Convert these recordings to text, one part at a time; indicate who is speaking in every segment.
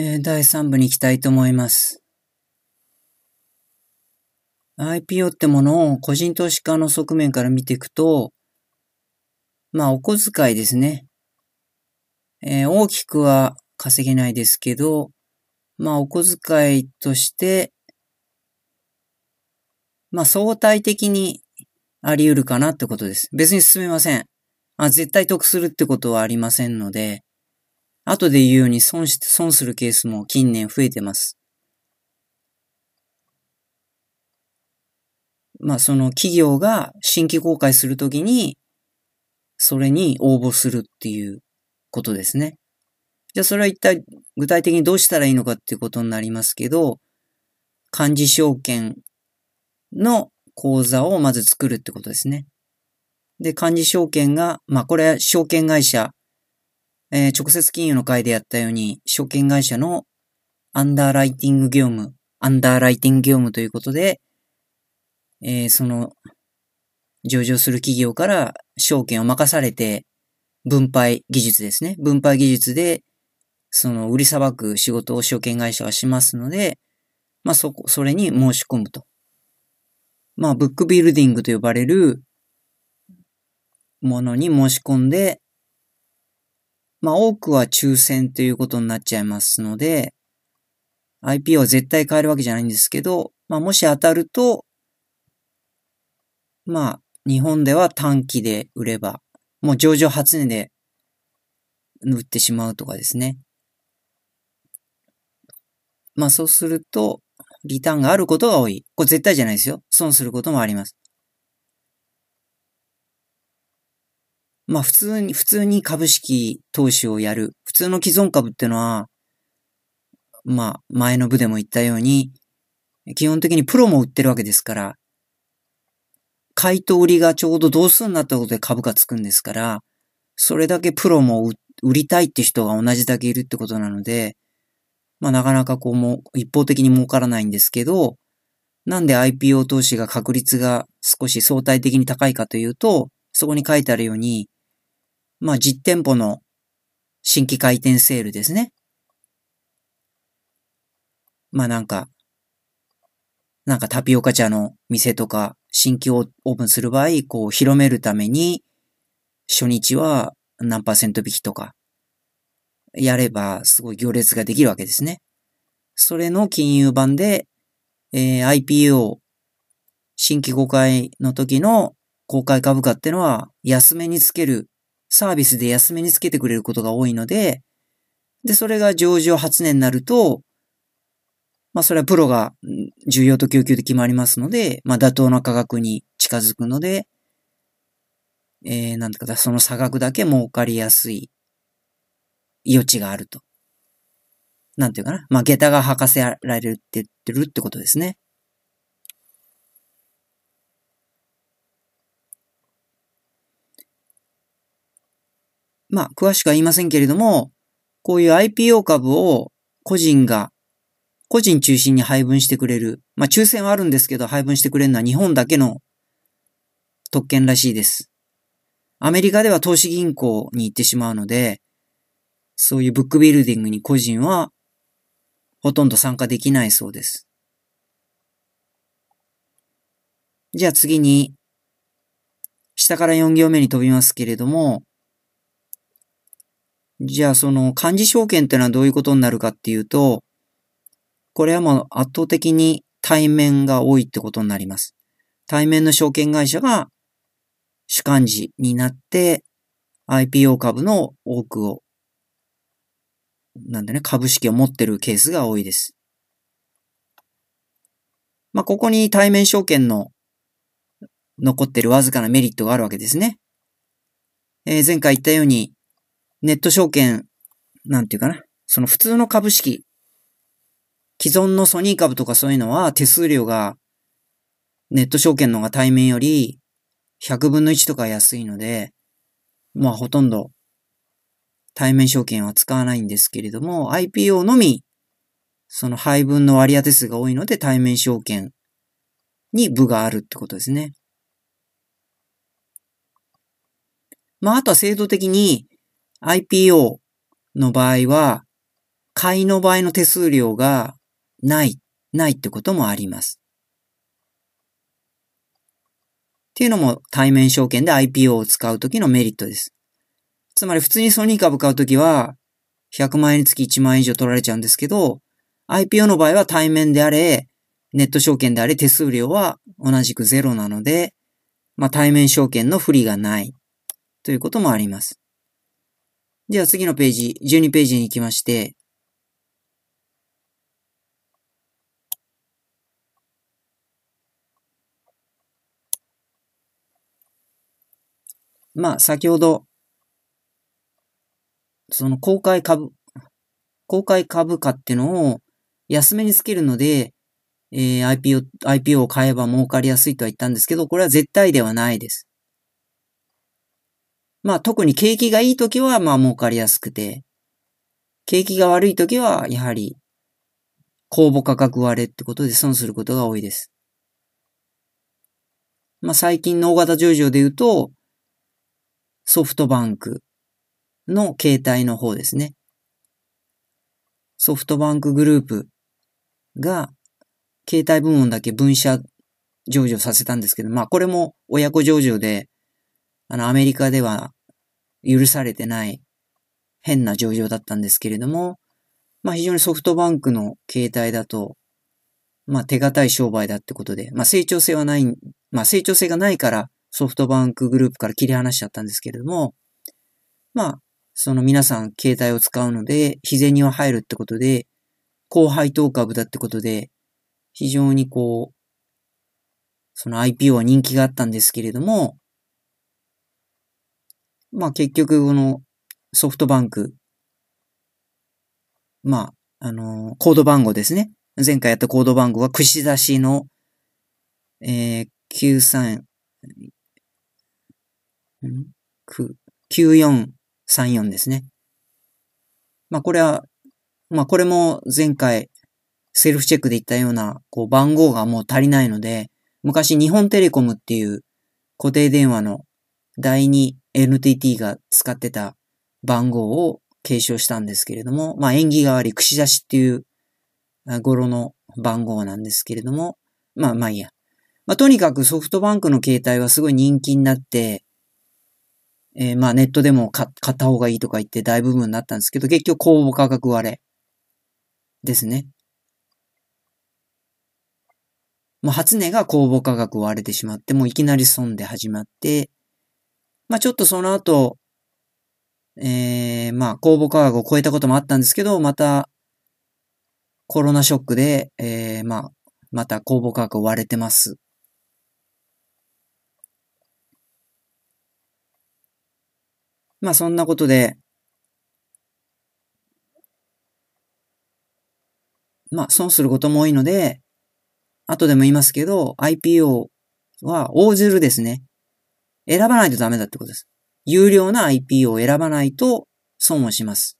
Speaker 1: えー、第3部に行きたいと思います。IPO ってものを個人投資家の側面から見ていくと、まあ、お小遣いですね。えー、大きくは稼げないですけど、まあ、お小遣いとして、まあ、相対的にあり得るかなってことです。別に進めません。あ、絶対得するってことはありませんので、後で言うように損し、損するケースも近年増えてます。まあその企業が新規公開するときに、それに応募するっていうことですね。じゃあそれは一体具体的にどうしたらいいのかっていうことになりますけど、漢字証券の口座をまず作るってことですね。で、漢字証券が、まあこれは証券会社えー、直接金融の会でやったように、証券会社のアンダーライティング業務、アンダーライティング業務ということで、えー、その、上場する企業から証券を任されて、分配技術ですね。分配技術で、その売りさばく仕事を証券会社がしますので、まあそこ、それに申し込むと。まあ、ブックビルディングと呼ばれるものに申し込んで、まあ多くは抽選ということになっちゃいますので、IP は絶対変えるわけじゃないんですけど、まあもし当たると、まあ日本では短期で売れば、もう上場初値で売ってしまうとかですね。まあそうすると、リターンがあることが多い。これ絶対じゃないですよ。損することもあります。まあ普通に、普通に株式投資をやる。普通の既存株ってのは、まあ前の部でも言ったように、基本的にプロも売ってるわけですから、買いと売りがちょうど同数になったことで株価つくんですから、それだけプロも売りたいって人が同じだけいるってことなので、まあなかなかこうも一方的に儲からないんですけど、なんで IPO 投資が確率が少し相対的に高いかというと、そこに書いてあるように、まあ実店舗の新規開店セールですね。まあなんか、なんかタピオカ茶の店とか新規オープンする場合、こう広めるために、初日は何パーセント引きとか、やればすごい行列ができるわけですね。それの金融版で、えー、IPO、新規公開の時の公開株価ってのは安めにつけるサービスで安めにつけてくれることが多いので、で、それが上場初年になると、まあそれはプロが需要と供給で決まりますので、まあ妥当な価格に近づくので、えー、なんだかその差額だけ儲かりやすい余地があると。なんていうかな。まあ下駄が履かせられるって言ってるってことですね。まあ、詳しくは言いませんけれども、こういう IPO 株を個人が、個人中心に配分してくれる。まあ、抽選はあるんですけど、配分してくれるのは日本だけの特権らしいです。アメリカでは投資銀行に行ってしまうので、そういうブックビルディングに個人はほとんど参加できないそうです。じゃあ次に、下から4行目に飛びますけれども、じゃあその漢字証券ってのはどういうことになるかっていうと、これはもう圧倒的に対面が多いってことになります。対面の証券会社が主幹事になって IPO 株の多くを、なんでね、株式を持ってるケースが多いです。まあ、ここに対面証券の残ってるわずかなメリットがあるわけですね。えー、前回言ったように、ネット証券、なんていうかな。その普通の株式、既存のソニー株とかそういうのは手数料がネット証券の方が対面より100分の1とか安いので、まあほとんど対面証券は使わないんですけれども、IPO のみ、その配分の割当数が多いので対面証券に部があるってことですね。まああとは制度的に IPO の場合は、買いの場合の手数料がない、ないってこともあります。っていうのも対面証券で IPO を使うときのメリットです。つまり普通にソニー株買うときは、100万円につき1万円以上取られちゃうんですけど、IPO の場合は対面であれ、ネット証券であれ手数料は同じくゼロなので、まあ、対面証券の不利がないということもあります。では次のページ、12ページに行きまして、まあ、先ほど、その公開株、公開株価っていうのを安めにつけるので、えー、IPO、IPO を買えば儲かりやすいとは言ったんですけど、これは絶対ではないです。まあ特に景気がいい時はまあ儲かりやすくて、景気が悪い時はやはり公募価格割れってことで損することが多いです。まあ最近の大型上場で言うと、ソフトバンクの携帯の方ですね。ソフトバンクグループが携帯部門だけ分社上場させたんですけど、まあこれも親子上場で、あのアメリカでは許されてない変な上場だったんですけれども、まあ非常にソフトバンクの携帯だと、まあ手堅い商売だってことで、まあ成長性はない、まあ成長性がないからソフトバンクグループから切り離しちゃったんですけれども、まあ、その皆さん携帯を使うので、日銭は入るってことで、高配当株だってことで、非常にこう、その IPO は人気があったんですけれども、まあ結局このソフトバンク、まあ、あのー、コード番号ですね。前回やったコード番号は串出しの、えー、93、9434ですね。まあこれは、まあこれも前回セルフチェックで言ったような、こう番号がもう足りないので、昔日本テレコムっていう固定電話の第2 NTT が使ってた番号を継承したんですけれども、まあ縁起が悪い串出しっていう語呂の番号なんですけれども、まあまあいいや。まあとにかくソフトバンクの携帯はすごい人気になって、えー、まあネットでも買った方がいいとか言って大部分になったんですけど、結局公募価格割れですね。もう初値が公募価格割れてしまって、もういきなり損で始まって、まあちょっとその後、えー、まあ公募価格を超えたこともあったんですけど、またコロナショックで、えー、まあまた公募価格割れてます。まあそんなことで、まあ損することも多いので、後でも言いますけど、IPO は大汁ですね。選ばないとダメだってことです。有料な IP を選ばないと損をします。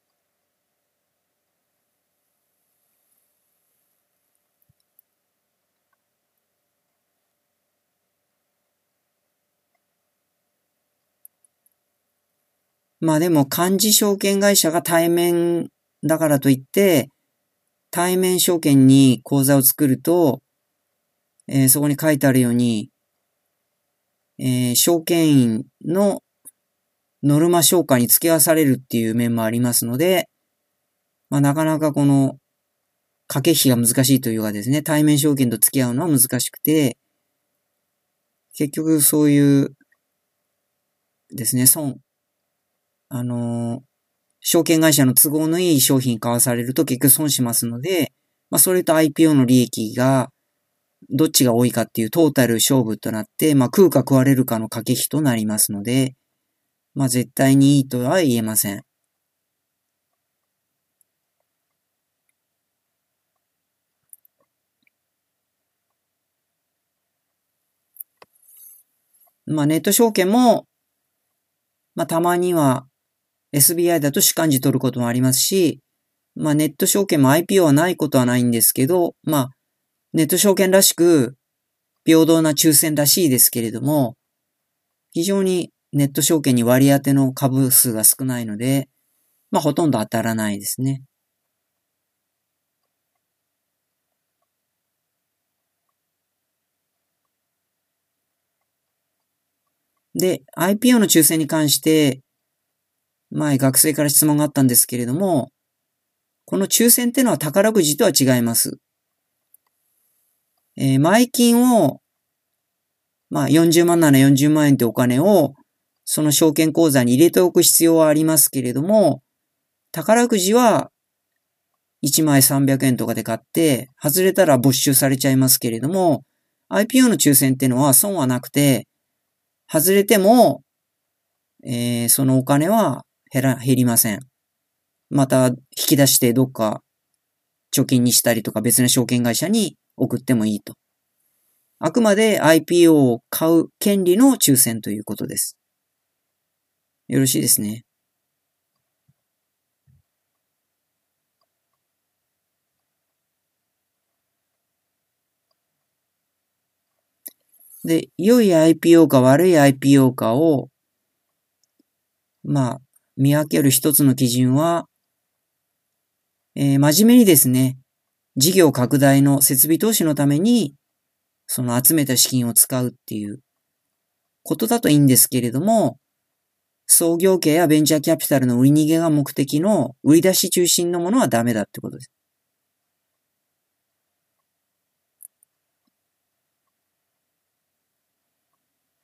Speaker 1: まあでも漢字証券会社が対面だからといって、対面証券に口座を作ると、えー、そこに書いてあるように、えー、証券員のノルマ消化に付け合わされるっていう面もありますので、まあ、なかなかこの駆け引きが難しいというかですね、対面証券と付き合うのは難しくて、結局そういうですね、損あの、証券会社の都合のいい商品買わされると結局損しますので、まあ、それと IPO の利益が、どっちが多いかっていうトータル勝負となって、まあ、食うか食われるかの駆け引きとなりますので、まあ、絶対にいいとは言えません。まあ、ネット証券も、まあ、たまには SBI だと主幹事取ることもありますし、まあネット証券も IPO はないことはないんですけど、まあネット証券らしく平等な抽選らしいですけれども、非常にネット証券に割り当ての株数が少ないので、まあほとんど当たらないですね。で、IPO の抽選に関して、前学生から質問があったんですけれども、この抽選ってのは宝くじとは違います。えー、前金を、まあ40万なら40万円ってお金を、その証券口座に入れておく必要はありますけれども、宝くじは1枚300円とかで買って、外れたら没収されちゃいますけれども、IPO の抽選っていうのは損はなくて、外れても、えー、そのお金は減ら、減りません。また、引き出してどっか貯金にしたりとか別の証券会社に送ってもいいと。あくまで IPO を買う権利の抽選ということです。よろしいですね。で、良い IPO か悪い IPO かを、まあ、見分ける一つの基準は、えー、真面目にですね、事業拡大の設備投資のために、その集めた資金を使うっていうことだといいんですけれども、創業系やベンチャーキャピタルの売り逃げが目的の売り出し中心のものはダメだってことです。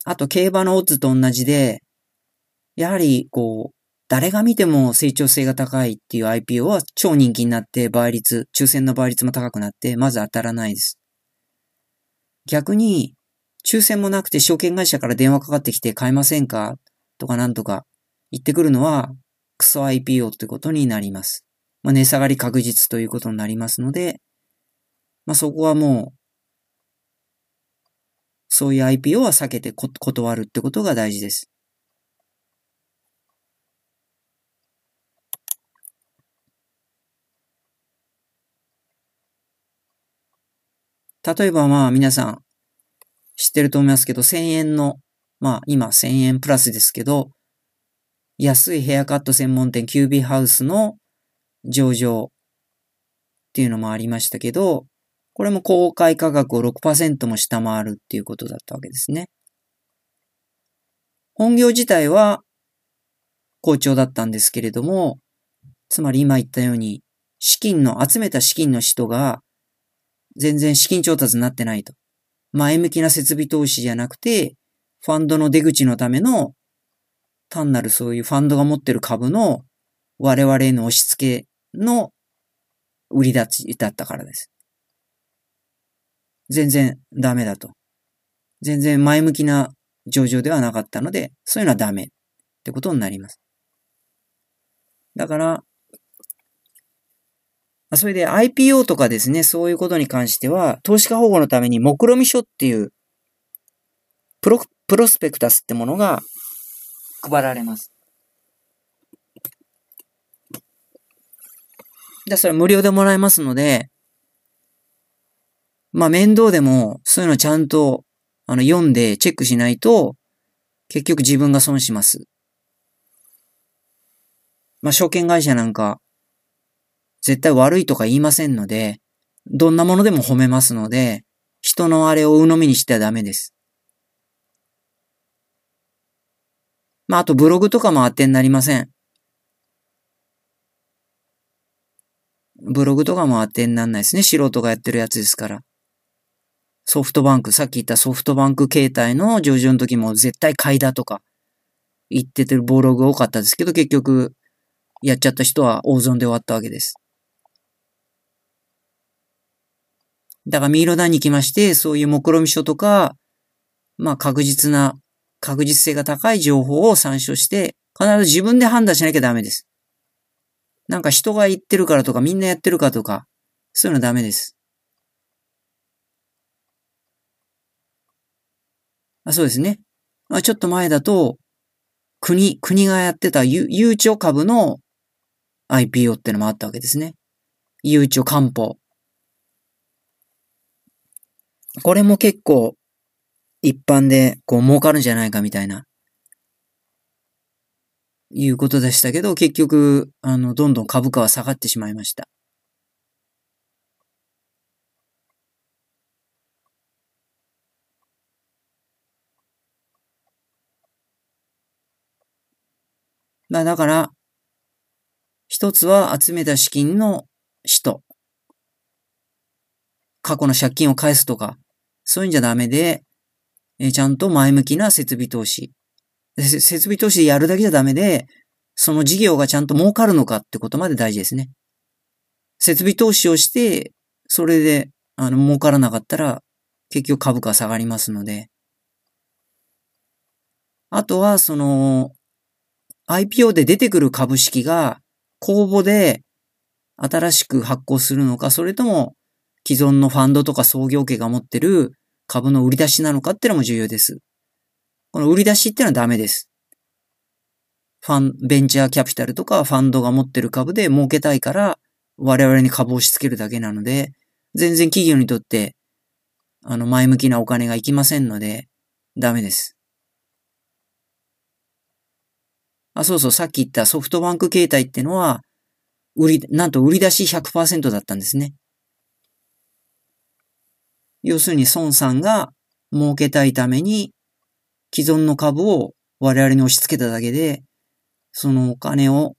Speaker 1: あと、競馬のオッズと同じで、やはり、こう、誰が見ても成長性が高いっていう IPO は超人気になって倍率、抽選の倍率も高くなって、まず当たらないです。逆に、抽選もなくて証券会社から電話かかってきて買えませんか？とかなんとか言ってくるのは、クソ IPO ってことになります。まあ、値下がり確実ということになりますので、まあ、そこはもうそういう IPO は避けて断るってことが大事です。例えばまあ皆さん知ってると思いますけど、1000円の、まあ今1000円プラスですけど、安いヘアカット専門店キュービーハウスの上場っていうのもありましたけど、これも公開価格を6%も下回るっていうことだったわけですね。本業自体は好調だったんですけれども、つまり今言ったように、資金の、集めた資金の人が全然資金調達になってないと。前向きな設備投資じゃなくて、ファンドの出口のための単なるそういうファンドが持ってる株の我々への押し付けの売り立ちだったからです。全然ダメだと。全然前向きな上場ではなかったので、そういうのはダメってことになります。だから、それで IPO とかですね、そういうことに関しては、投資家保護のために目論見書っていうプロ、プロスペクタスってものが配られます。で、それ無料でもらえますので、まあ面倒でも、そういうのちゃんと、あの、読んでチェックしないと、結局自分が損します。まあ証券会社なんか、絶対悪いとか言いませんので、どんなものでも褒めますので、人のあれを鵜呑みにしてはダメです。まあ、あとブログとかも当てになりません。ブログとかも当てにならないですね。素人がやってるやつですから。ソフトバンク、さっき言ったソフトバンク携帯の上場の時も絶対買いだとか言っててるボログ多かったですけど、結局やっちゃった人は大損で終わったわけです。だからミイロダンに来まして、そういう目論見書とか、まあ確実な、確実性が高い情報を参照して、必ず自分で判断しなきゃダメです。なんか人が言ってるからとかみんなやってるかとか、そういうのダメです。あそうですね。あちょっと前だと、国、国がやってたゆゆうちょ株の IPO ってのもあったわけですね。ゆうちょ漢方。これも結構一般でこう儲かるんじゃないかみたいな、いうことでしたけど、結局、あの、どんどん株価は下がってしまいました。まあだから、一つは集めた資金の使途。過去の借金を返すとか、そういうんじゃダメで、えちゃんと前向きな設備投資。設備投資でやるだけじゃダメで、その事業がちゃんと儲かるのかってことまで大事ですね。設備投資をして、それで、あの、儲からなかったら、結局株価下がりますので。あとは、その、IPO で出てくる株式が公募で新しく発行するのか、それとも既存のファンドとか創業家が持ってる株の売り出しなのかってのも重要です。この売り出しってのはダメです。ファン、ベンチャーキャピタルとかファンドが持ってる株で儲けたいから我々に株を押し付けるだけなので、全然企業にとってあの前向きなお金がいきませんので、ダメです。あ、そうそう、さっき言ったソフトバンク携帯ってのは、売り、なんと売り出し100%だったんですね。要するに孫さんが儲けたいために既存の株を我々に押し付けただけで、そのお金を、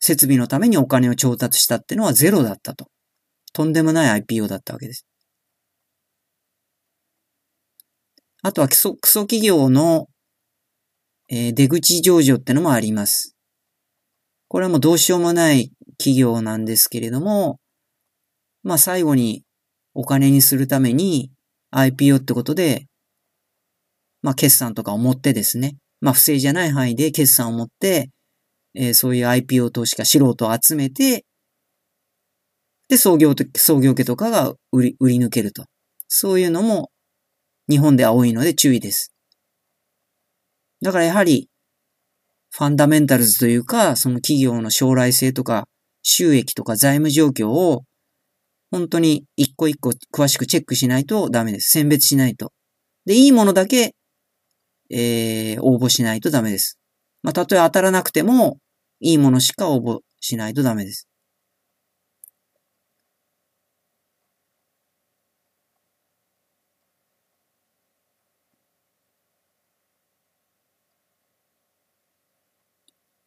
Speaker 1: 設備のためにお金を調達したってのはゼロだったと。とんでもない IPO だったわけです。あとは基礎、基礎企業のえー、出口上場ってのもあります。これはもうどうしようもない企業なんですけれども、まあ最後にお金にするために IPO ってことで、まあ決算とかを持ってですね、まあ不正じゃない範囲で決算を持って、えー、そういう IPO 投資家素人を集めて、で、創業と、創業家とかが売り、売り抜けると。そういうのも日本では多いので注意です。だからやはり、ファンダメンタルズというか、その企業の将来性とか、収益とか財務状況を、本当に一個一個詳しくチェックしないとダメです。選別しないと。で、いいものだけ、えー、応募しないとダメです。まあ、たとえ当たらなくても、いいものしか応募しないとダメです。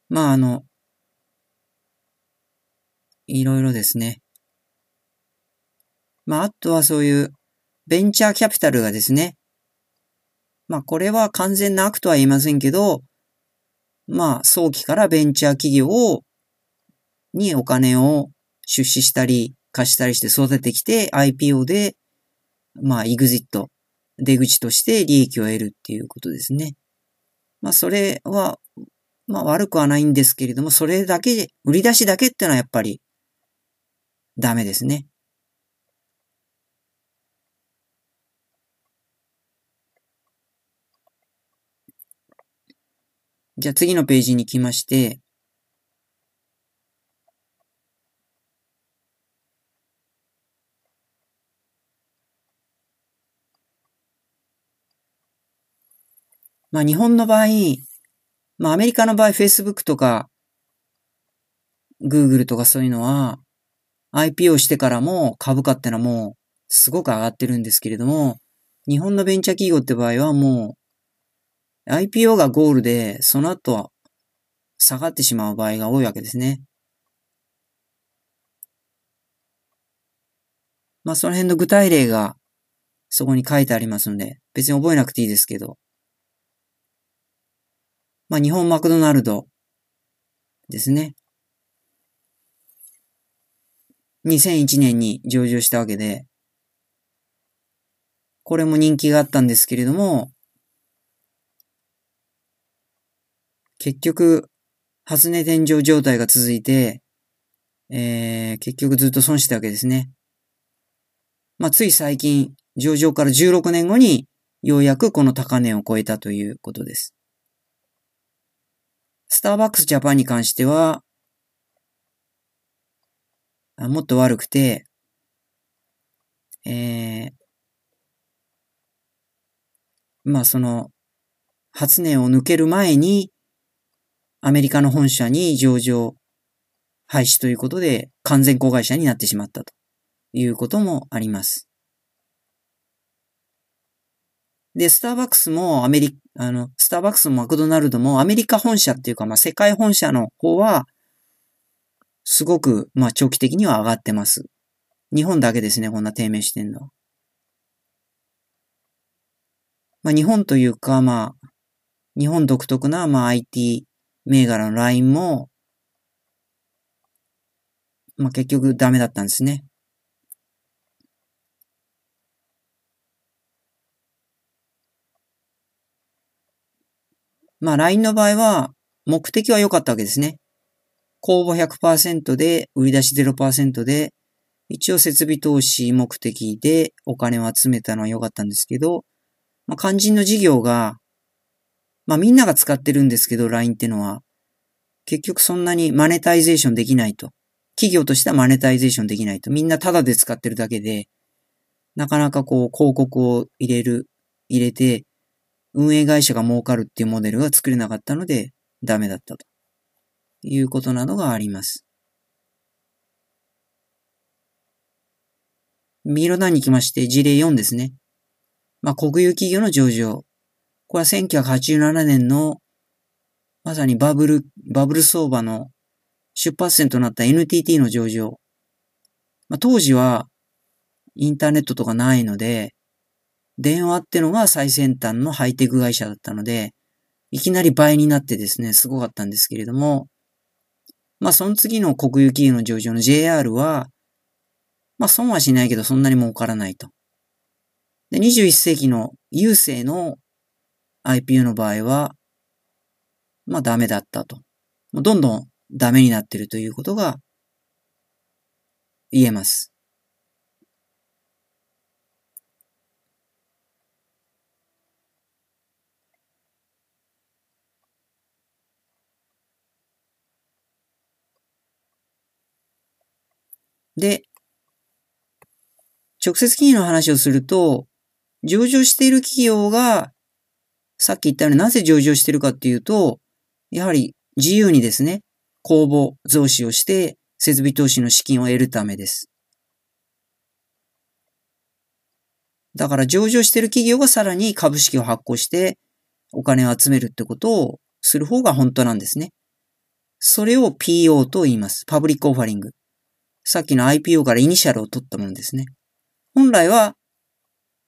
Speaker 1: まあ、あの、いろいろですね。まあ、あとはそういうベンチャーキャピタルがですね、まあ、これは完全な悪とは言いませんけど、まあ、早期からベンチャー企業をにお金を出資したり、貸したりして育ててきて、IPO で、まあ、エグジット、出口として利益を得るっていうことですね。まあ、それはまあ悪くはないんですけれども、それだけ、売り出しだけっていうのはやっぱりダメですね。じゃあ次のページに来まして、まあ日本の場合、まあアメリカの場合 Facebook とか Google とかそういうのは IPO してからも株価ってのはもうすごく上がってるんですけれども、日本のベンチャー企業って場合はもう IPO がゴールでその後は下がってしまう場合が多いわけですね。まあその辺の具体例がそこに書いてありますので、別に覚えなくていいですけど、まあ、日本マクドナルドですね。2001年に上場したわけで、これも人気があったんですけれども、結局、初値天井状態が続いて、えー、結局ずっと損したわけですね。まあ、つい最近、上場から16年後に、ようやくこの高値を超えたということです。スターバックスジャパンに関しては、もっと悪くて、えー、まあその、初年を抜ける前に、アメリカの本社に上場廃止ということで完全子会社になってしまったということもあります。で、スターバックスもアメリカ、あの、スターバックスもマクドナルドもアメリカ本社っていうか、まあ、世界本社の方は、すごく、まあ、長期的には上がってます。日本だけですね、こんな低迷してんの。まあ、日本というか、まあ、日本独特な、まあ、IT 銘柄のラインも、まあ、結局ダメだったんですね。まあ LINE の場合は目的は良かったわけですね。公募100%で売り出し0%で一応設備投資目的でお金を集めたのは良かったんですけど、まあ、肝心の事業が、まあみんなが使ってるんですけど LINE ってのは結局そんなにマネタイゼーションできないと。企業としてはマネタイゼーションできないと。みんなタダで使ってるだけで、なかなかこう広告を入れる、入れて運営会社が儲かるっていうモデルが作れなかったのでダメだったということなどがあります。ミロダンに行きまして事例4ですね。まあ、国有企業の上場。これは1987年のまさにバブル、バブル相場の出発点となった NTT の上場。まあ、当時はインターネットとかないので、電話ってのが最先端のハイテク会社だったので、いきなり倍になってですね、すごかったんですけれども、まあその次の国有企業の上場の JR は、まあ損はしないけどそんなに儲からないと。で、21世紀の郵政の IPO の場合は、まあダメだったと。どんどんダメになってるということが言えます。で、直接金融の話をすると、上場している企業が、さっき言ったようになぜ上場してるかっていうと、やはり自由にですね、公募増資をして設備投資の資金を得るためです。だから上場してる企業がさらに株式を発行してお金を集めるってことをする方が本当なんですね。それを PO と言います。パブリックオファリング。さっきの IPO からイニシャルを取ったものですね。本来は、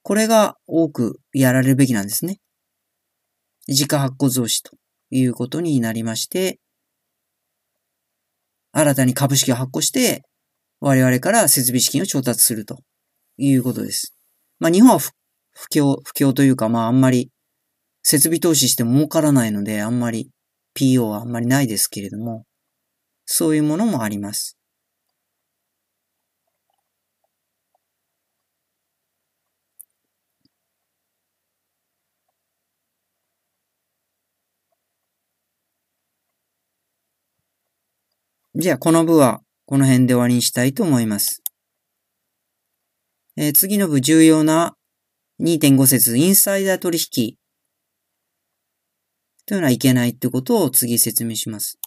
Speaker 1: これが多くやられるべきなんですね。自家発行増資ということになりまして、新たに株式を発行して、我々から設備資金を調達するということです。まあ日本は不況、不況というか、まああんまり設備投資しても儲からないので、あんまり PO はあんまりないですけれども、そういうものもあります。じゃあ、この部はこの辺で終わりにしたいと思います。えー、次の部重要な2.5節インサイダー取引というのはいけないってことを次説明します。